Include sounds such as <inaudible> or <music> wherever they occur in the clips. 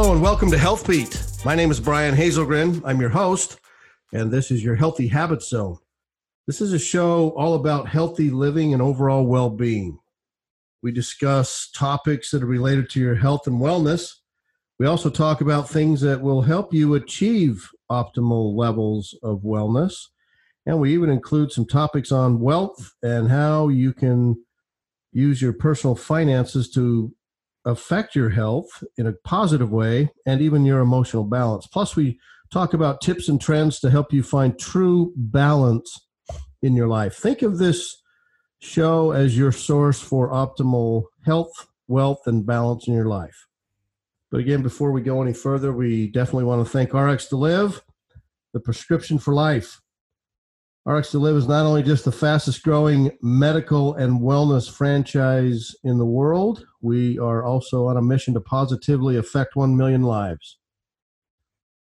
Hello and welcome to Health Beat. My name is Brian Hazelgren. I'm your host, and this is your Healthy Habits Zone. This is a show all about healthy living and overall well being. We discuss topics that are related to your health and wellness. We also talk about things that will help you achieve optimal levels of wellness. And we even include some topics on wealth and how you can use your personal finances to affect your health in a positive way and even your emotional balance. Plus, we talk about tips and trends to help you find true balance in your life. Think of this show as your source for optimal health, wealth, and balance in your life. But again, before we go any further, we definitely want to thank RX to Live, the prescription for life. RX to Live is not only just the fastest growing medical and wellness franchise in the world, we are also on a mission to positively affect 1 million lives.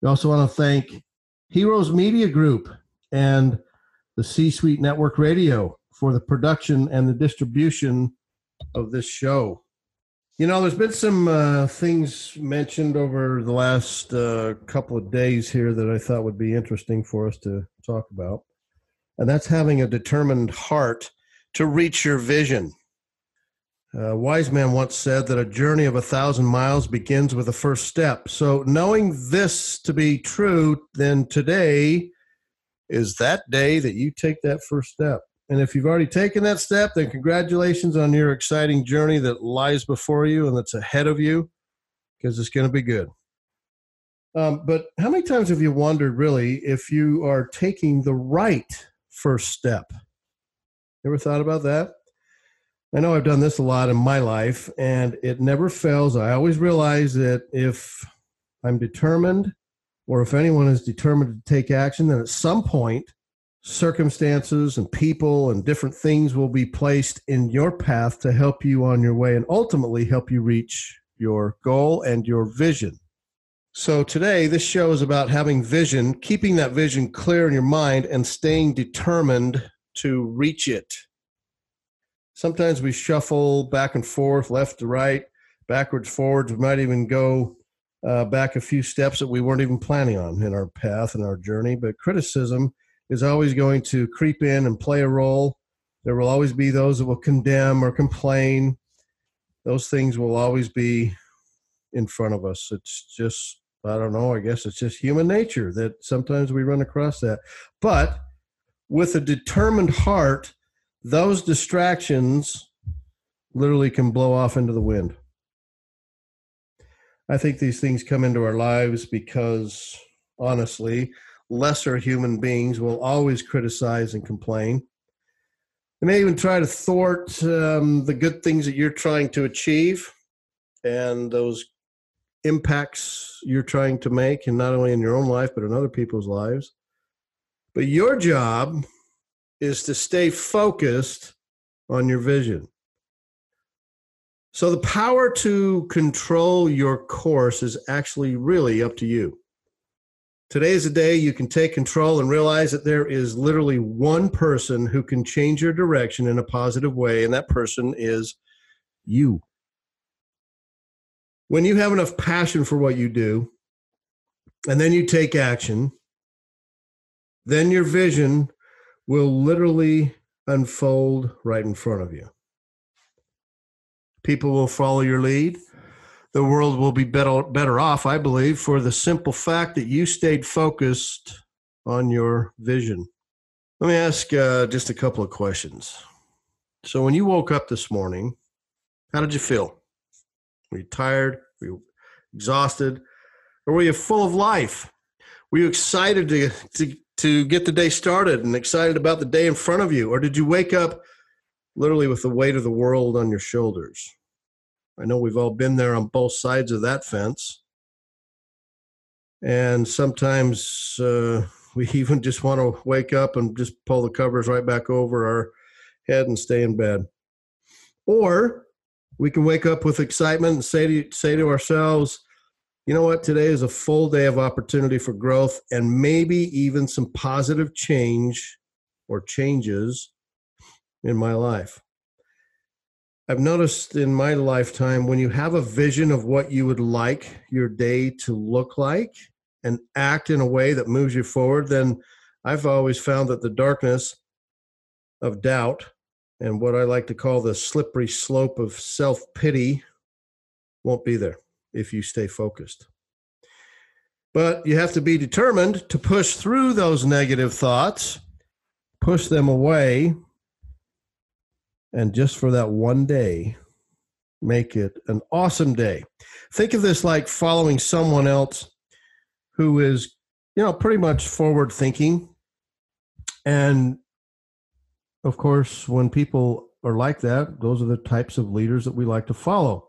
We also want to thank Heroes Media Group and the C Suite Network Radio for the production and the distribution of this show. You know, there's been some uh, things mentioned over the last uh, couple of days here that I thought would be interesting for us to talk about and that's having a determined heart to reach your vision. A wise man once said that a journey of a thousand miles begins with the first step. So, knowing this to be true, then today is that day that you take that first step. And if you've already taken that step, then congratulations on your exciting journey that lies before you and that's ahead of you, because it's going to be good. Um, but how many times have you wondered, really, if you are taking the right first step. Ever thought about that? I know I've done this a lot in my life, and it never fails. I always realize that if I'm determined, or if anyone is determined to take action, then at some point, circumstances and people and different things will be placed in your path to help you on your way and ultimately help you reach your goal and your vision. So today, this show is about having vision, keeping that vision clear in your mind, and staying determined to reach it. Sometimes we shuffle back and forth, left to right, backwards, forwards. We might even go uh, back a few steps that we weren't even planning on in our path and our journey. But criticism is always going to creep in and play a role. There will always be those that will condemn or complain. Those things will always be in front of us. It's just I don't know. I guess it's just human nature that sometimes we run across that. But with a determined heart, those distractions literally can blow off into the wind. I think these things come into our lives because, honestly, lesser human beings will always criticize and complain. They may even try to thwart um, the good things that you're trying to achieve and those impacts you're trying to make, and not only in your own life, but in other people's lives. But your job is to stay focused on your vision. So the power to control your course is actually really up to you. Today is a day you can take control and realize that there is literally one person who can change your direction in a positive way, and that person is you when you have enough passion for what you do and then you take action, then your vision will literally unfold right in front of you. People will follow your lead. The world will be better, better off, I believe, for the simple fact that you stayed focused on your vision. Let me ask uh, just a couple of questions. So, when you woke up this morning, how did you feel? Were you tired? Exhausted? Or were you full of life? Were you excited to, to, to get the day started and excited about the day in front of you? Or did you wake up literally with the weight of the world on your shoulders? I know we've all been there on both sides of that fence. And sometimes uh, <laughs> we even just want to wake up and just pull the covers right back over our head and stay in bed. Or we can wake up with excitement and say to, say to ourselves, you know what, today is a full day of opportunity for growth and maybe even some positive change or changes in my life. I've noticed in my lifetime when you have a vision of what you would like your day to look like and act in a way that moves you forward, then I've always found that the darkness of doubt and what I like to call the slippery slope of self pity won't be there if you stay focused. But you have to be determined to push through those negative thoughts, push them away, and just for that one day, make it an awesome day. Think of this like following someone else who is, you know, pretty much forward thinking. And of course, when people are like that, those are the types of leaders that we like to follow.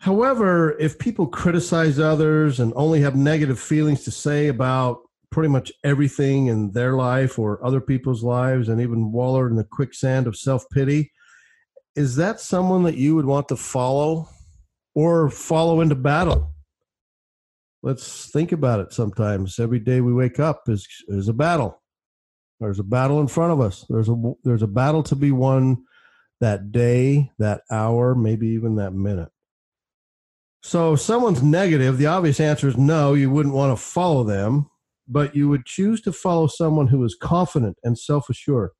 However, if people criticize others and only have negative feelings to say about pretty much everything in their life or other people's lives and even waller in the quicksand of self pity, is that someone that you would want to follow or follow into battle? Let's think about it sometimes. Every day we wake up is, is a battle. There's a battle in front of us. There's a there's a battle to be won that day, that hour, maybe even that minute. So if someone's negative, the obvious answer is no, you wouldn't want to follow them, but you would choose to follow someone who is confident and self-assured.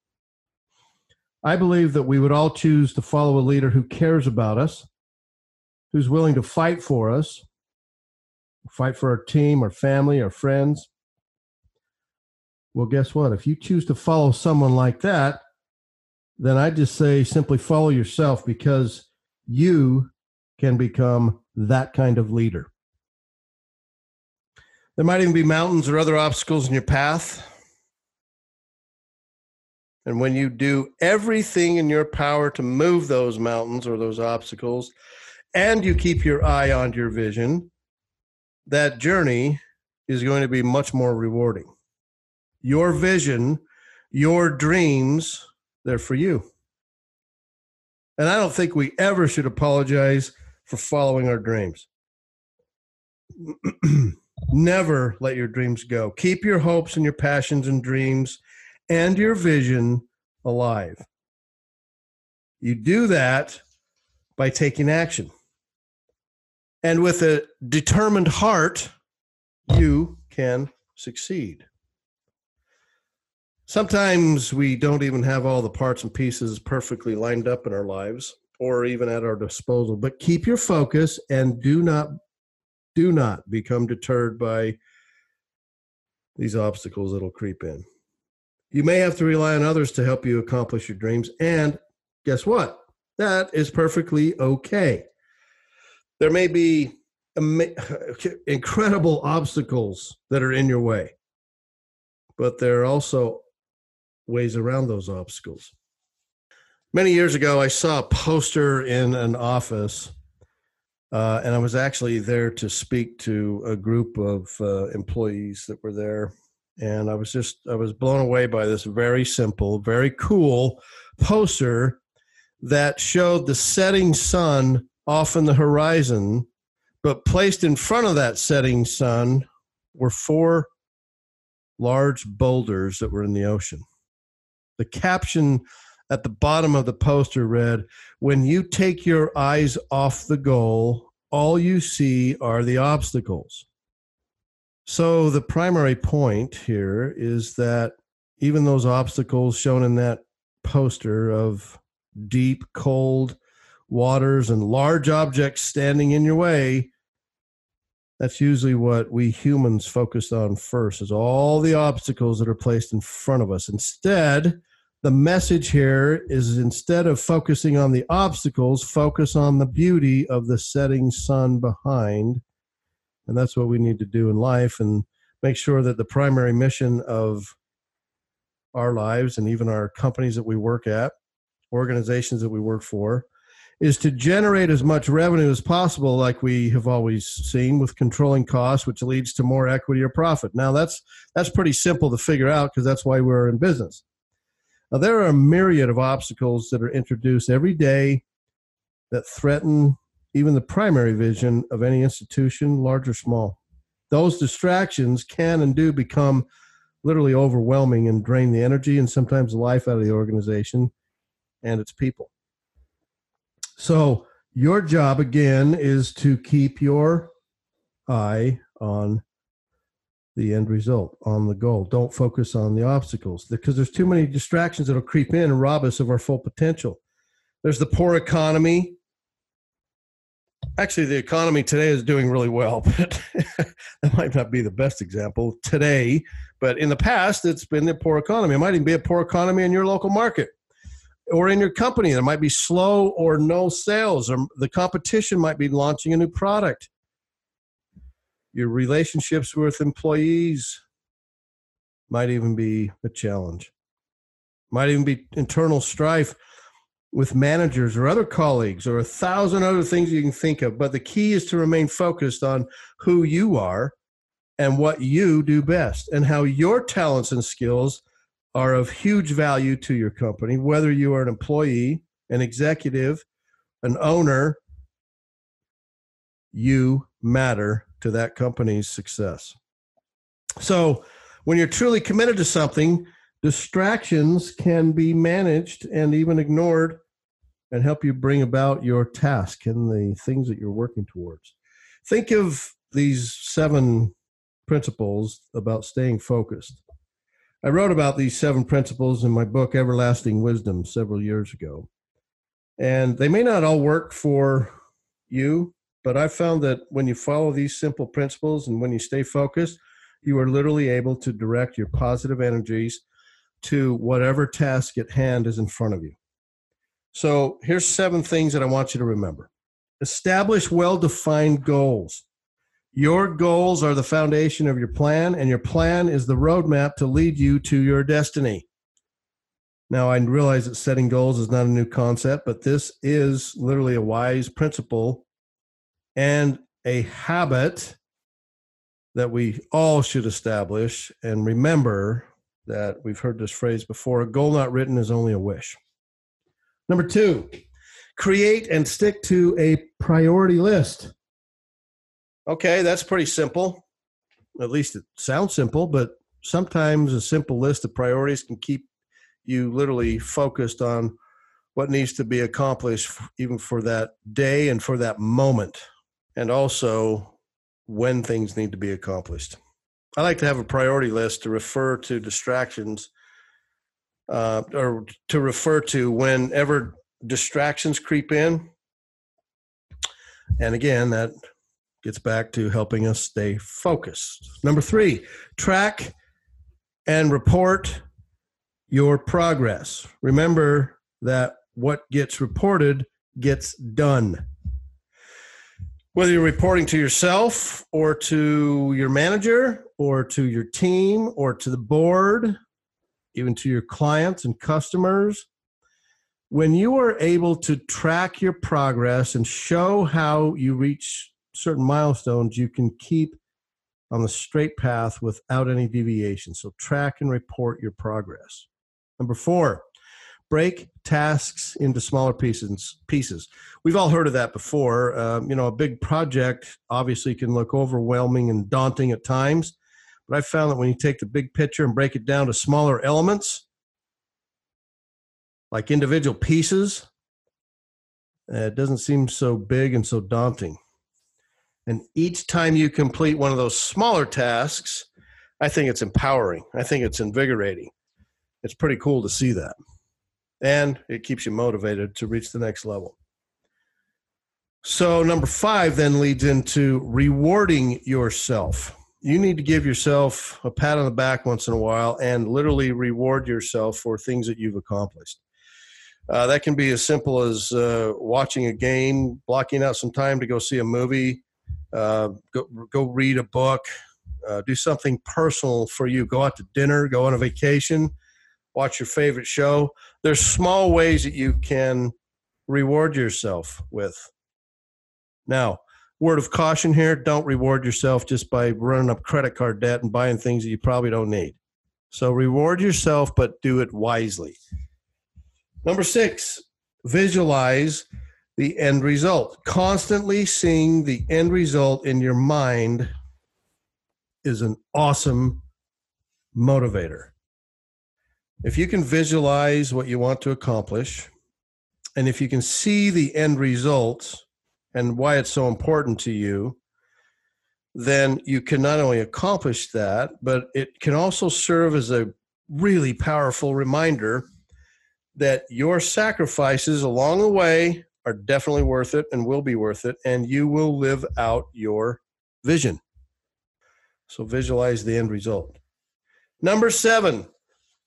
I believe that we would all choose to follow a leader who cares about us, who's willing to fight for us, fight for our team, our family, our friends. Well, guess what? If you choose to follow someone like that, then I just say simply follow yourself because you can become that kind of leader. There might even be mountains or other obstacles in your path. And when you do everything in your power to move those mountains or those obstacles, and you keep your eye on your vision, that journey is going to be much more rewarding. Your vision, your dreams, they're for you. And I don't think we ever should apologize for following our dreams. <clears throat> Never let your dreams go. Keep your hopes and your passions and dreams and your vision alive. You do that by taking action. And with a determined heart, you can succeed. Sometimes we don't even have all the parts and pieces perfectly lined up in our lives or even at our disposal. But keep your focus and do not do not become deterred by these obstacles that'll creep in. You may have to rely on others to help you accomplish your dreams. And guess what? That is perfectly okay. There may be <laughs> incredible obstacles that are in your way, but there are also ways around those obstacles. Many years ago, I saw a poster in an office, uh, and I was actually there to speak to a group of uh, employees that were there. And I was just, I was blown away by this very simple, very cool poster that showed the setting sun off in the horizon, but placed in front of that setting sun were four large boulders that were in the ocean. The caption at the bottom of the poster read, When you take your eyes off the goal, all you see are the obstacles. So, the primary point here is that even those obstacles shown in that poster of deep, cold waters and large objects standing in your way, that's usually what we humans focus on first, is all the obstacles that are placed in front of us. Instead, the message here is instead of focusing on the obstacles, focus on the beauty of the setting sun behind. And that's what we need to do in life and make sure that the primary mission of our lives and even our companies that we work at, organizations that we work for, is to generate as much revenue as possible, like we have always seen with controlling costs, which leads to more equity or profit. Now that's that's pretty simple to figure out because that's why we're in business. Now, there are a myriad of obstacles that are introduced every day that threaten even the primary vision of any institution, large or small. Those distractions can and do become literally overwhelming and drain the energy and sometimes the life out of the organization and its people. So your job again is to keep your eye on the end result, on the goal. Don't focus on the obstacles because there's too many distractions that'll creep in and rob us of our full potential. There's the poor economy. Actually, the economy today is doing really well, <laughs> but that might not be the best example today. But in the past, it's been the poor economy. It might even be a poor economy in your local market or in your company. There might be slow or no sales, or the competition might be launching a new product. Your relationships with employees might even be a challenge. Might even be internal strife with managers or other colleagues or a thousand other things you can think of. But the key is to remain focused on who you are and what you do best and how your talents and skills are of huge value to your company, whether you are an employee, an executive, an owner, you matter to that company's success. So, when you're truly committed to something, distractions can be managed and even ignored and help you bring about your task and the things that you're working towards. Think of these seven principles about staying focused. I wrote about these seven principles in my book, Everlasting Wisdom, several years ago. And they may not all work for you, but I found that when you follow these simple principles and when you stay focused, you are literally able to direct your positive energies to whatever task at hand is in front of you. So here's seven things that I want you to remember. Establish well defined goals. Your goals are the foundation of your plan, and your plan is the roadmap to lead you to your destiny. Now, I realize that setting goals is not a new concept, but this is literally a wise principle and a habit that we all should establish. And remember that we've heard this phrase before a goal not written is only a wish. Number two, create and stick to a priority list. Okay, that's pretty simple. At least it sounds simple, but sometimes a simple list of priorities can keep you literally focused on what needs to be accomplished, even for that day and for that moment, and also when things need to be accomplished. I like to have a priority list to refer to distractions uh, or to refer to whenever distractions creep in. And again, that gets back to helping us stay focused. Number three, track and report your progress. Remember that what gets reported gets done. Whether you're reporting to yourself or to your manager or to your team or to the board, even to your clients and customers, when you are able to track your progress and show how you reach certain milestones you can keep on the straight path without any deviation. So track and report your progress. Number four, break tasks into smaller pieces. Pieces. We've all heard of that before. Um, you know, a big project obviously can look overwhelming and daunting at times, but I found that when you take the big picture and break it down to smaller elements, like individual pieces, it doesn't seem so big and so daunting. And each time you complete one of those smaller tasks, I think it's empowering. I think it's invigorating. It's pretty cool to see that. And it keeps you motivated to reach the next level. So, number five then leads into rewarding yourself. You need to give yourself a pat on the back once in a while and literally reward yourself for things that you've accomplished. Uh, that can be as simple as uh, watching a game, blocking out some time to go see a movie, uh, go, go read a book, uh, do something personal for you. Go out to dinner, go on a vacation, watch your favorite show. There's small ways that you can reward yourself with. Now, word of caution here don't reward yourself just by running up credit card debt and buying things that you probably don't need. So reward yourself, but do it wisely. Number six, visualize the end result. Constantly seeing the end result in your mind is an awesome motivator. If you can visualize what you want to accomplish And if you can see the end results and why it's so important to you, then you can not only accomplish that, but it can also serve as a really powerful reminder that your sacrifices along the way are definitely worth it and will be worth it, and you will live out your vision. So visualize the end result. Number seven,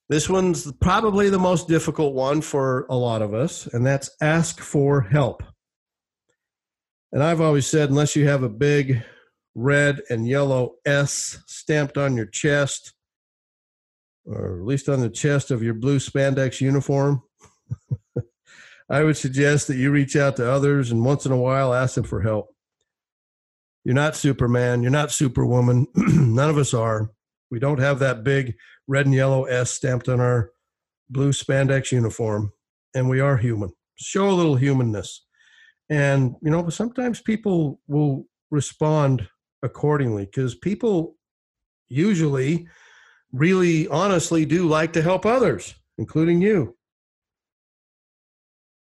this one's probably the most difficult one for a lot of us, and that's ask for help. And I've always said, unless you have a big red and yellow S stamped on your chest, or at least on the chest of your blue spandex uniform, I would suggest that you reach out to others and once in a while ask them for help. You're not Superman. You're not Superwoman. <clears throat> None of us are. We don't have that big red and yellow S stamped on our blue spandex uniform, and we are human. Show a little humanness. And, you know, sometimes people will respond accordingly because people usually really honestly do like to help others, including you.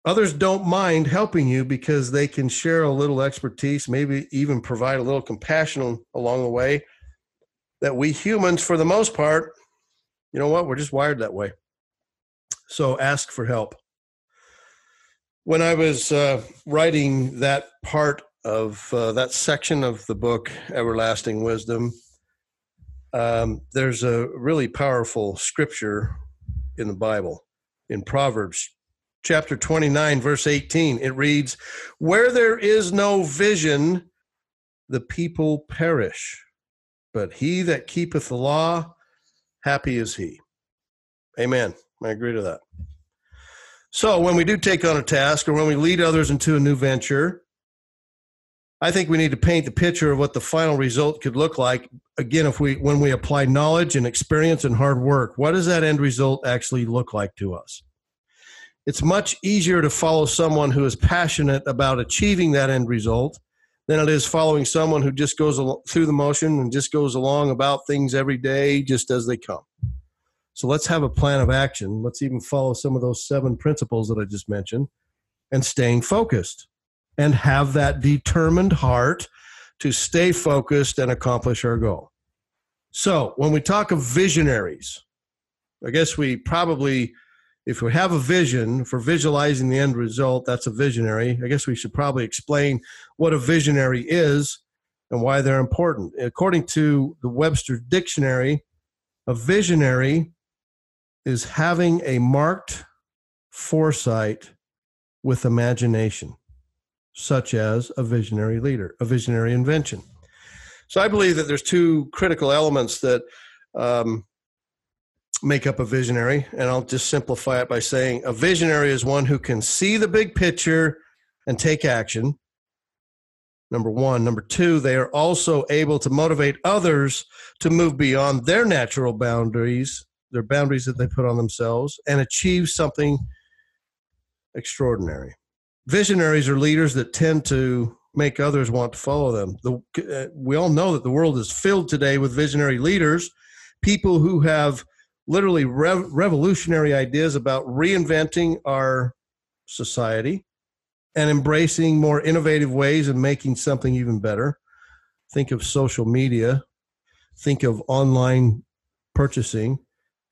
Others don't mind helping you because they can share a little expertise, maybe even provide a little compassion along the way. That we humans, for the most part, you know what, we're just wired that way. So ask for help. When I was uh, writing that part of uh, that section of the book, Everlasting Wisdom, um, there's a really powerful scripture in the Bible, in Proverbs chapter 29, verse 18. It reads, Where there is no vision, the people perish, but he that keepeth the law, happy is he. Amen. I agree to that. So when we do take on a task or when we lead others into a new venture, I think we need to paint the picture of what the final result could look like. Again, if we when we apply knowledge and experience and hard work, what does that end result actually look like to us? It's much easier to follow someone who is passionate about achieving that end result than it is following someone who just goes through the motion and just goes along about things every day just as they come. So let's have a plan of action. Let's even follow some of those seven principles that I just mentioned and staying focused and have that determined heart to stay focused and accomplish our goal. So, when we talk of visionaries, I guess we probably, if we have a vision for visualizing the end result, that's a visionary. I guess we should probably explain what a visionary is and why they're important. According to the Webster Dictionary, a visionary is having a marked foresight with imagination such as a visionary leader, a visionary invention. So I believe that there's two critical elements that um, make up a visionary, and I'll just simplify it by saying a visionary is one who can see the big picture and take action. Number one. Number two, they are also able to motivate others to move beyond their natural boundaries, their boundaries that they put on themselves, and achieve something extraordinary visionaries are leaders that tend to make others want to follow them. The, uh, we all know that the world is filled today with visionary leaders, people who have literally rev- revolutionary ideas about reinventing our society and embracing more innovative ways of making something even better. Think of social media, think of online purchasing,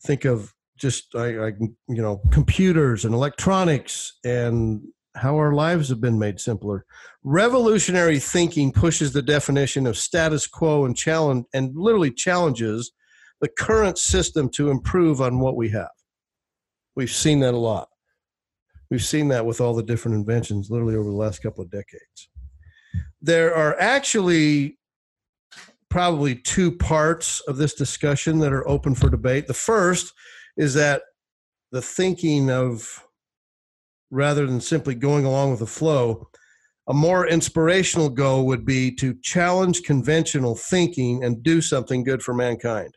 think of just I, I, you know computers and electronics and how our lives have been made simpler. Revolutionary thinking pushes the definition of status quo and challenge and literally challenges the current system to improve on what we have. We've seen that a lot. We've seen that with all the different inventions literally over the last couple of decades. There are actually probably two parts of this discussion that are open for debate. The first is that the thinking of rather than simply going along with the flow. A more inspirational goal would be to challenge conventional thinking and do something good for mankind.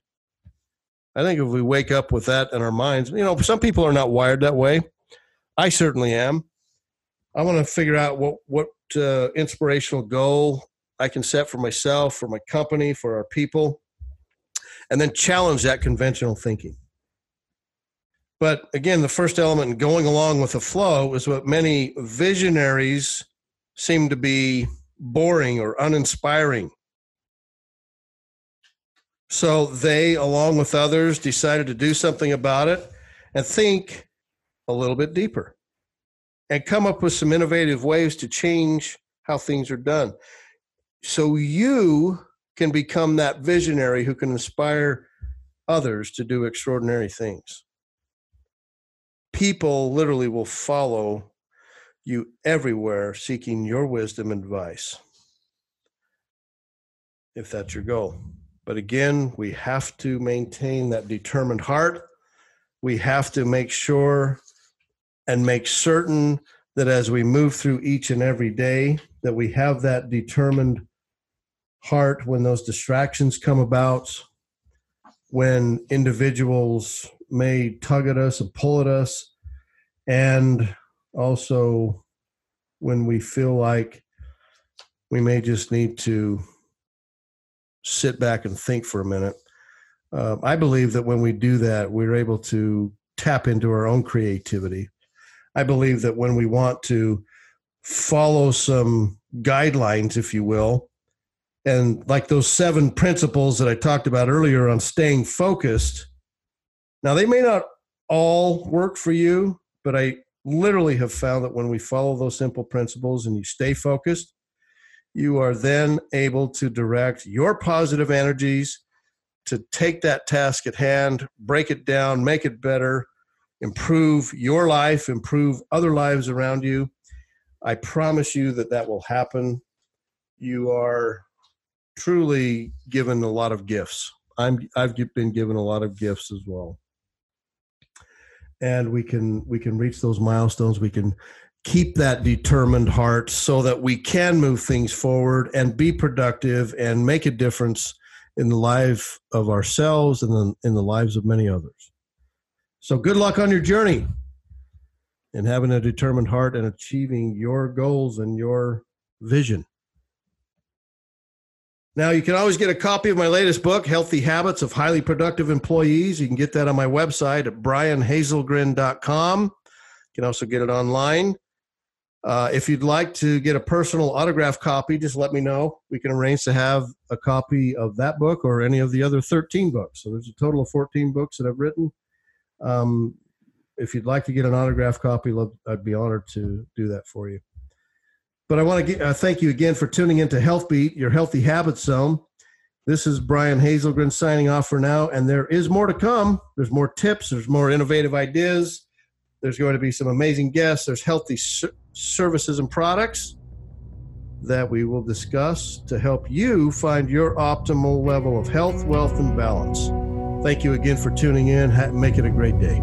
I think if we wake up with that in our minds, you know, some people are not wired that way. I certainly am. I want to figure out what what uh, inspirational goal I can set for myself, for my company, for our people, and then challenge that conventional thinking. But again, the first element in going along with the flow is what many visionaries seem to be boring or uninspiring. So they, along with others, decided to do something about it and think a little bit deeper and come up with some innovative ways to change how things are done. So you can become that visionary who can inspire others to do extraordinary things. People literally will follow you everywhere seeking your wisdom and advice if that's your goal. But again, we have to maintain that determined heart. We have to make sure and make certain that as we move through each and every day that we have that determined heart when those distractions come about when individuals may tug at us and pull at us and also when we feel like we may just need to sit back and think for a minute. Uh, i believe that when we do that we're able to tap into our own creativity. I believe that when we want to follow some guidelines, if you will, and like those seven principles that I talked about earlier on staying focused, now they may not all work for you, but I literally have found that when we follow those simple principles and you stay focused, you are then able to direct your positive energies to take that task at hand, break it down, make it better, improve your life, improve other lives around you. I promise you that that will happen. You are truly given a lot of gifts. I'm I've been given a lot of gifts as well. And we can we can reach those milestones. We can keep that determined heart so that we can move things forward and be productive and make a difference in the life of ourselves and in, in the lives of many others. So good luck on your journey and having a determined heart and achieving your goals and your vision. Now, you can always get a copy of my latest book, Healthy Habits of Highly Productive Employees. You can get that on my website at brianhazelgren.com. You can also get it online. Uh, if you'd like to get a personal autograph copy, just let me know. We can arrange to have a copy of that book or any of the other 13 books. So there's a total of 14 books that I've written. Um, if you'd like to get an autograph copy, I'd be honored to do that for you. But I want to get, uh, thank you again for tuning into Health Beat, your healthy habits zone. This is Brian Hazelgren signing off for now, and there is more to come. There's more tips, there's more innovative ideas, there's going to be some amazing guests, there's healthy ser- services and products that we will discuss to help you find your optimal level of health, wealth, and balance. Thank you again for tuning in. Make it a great day.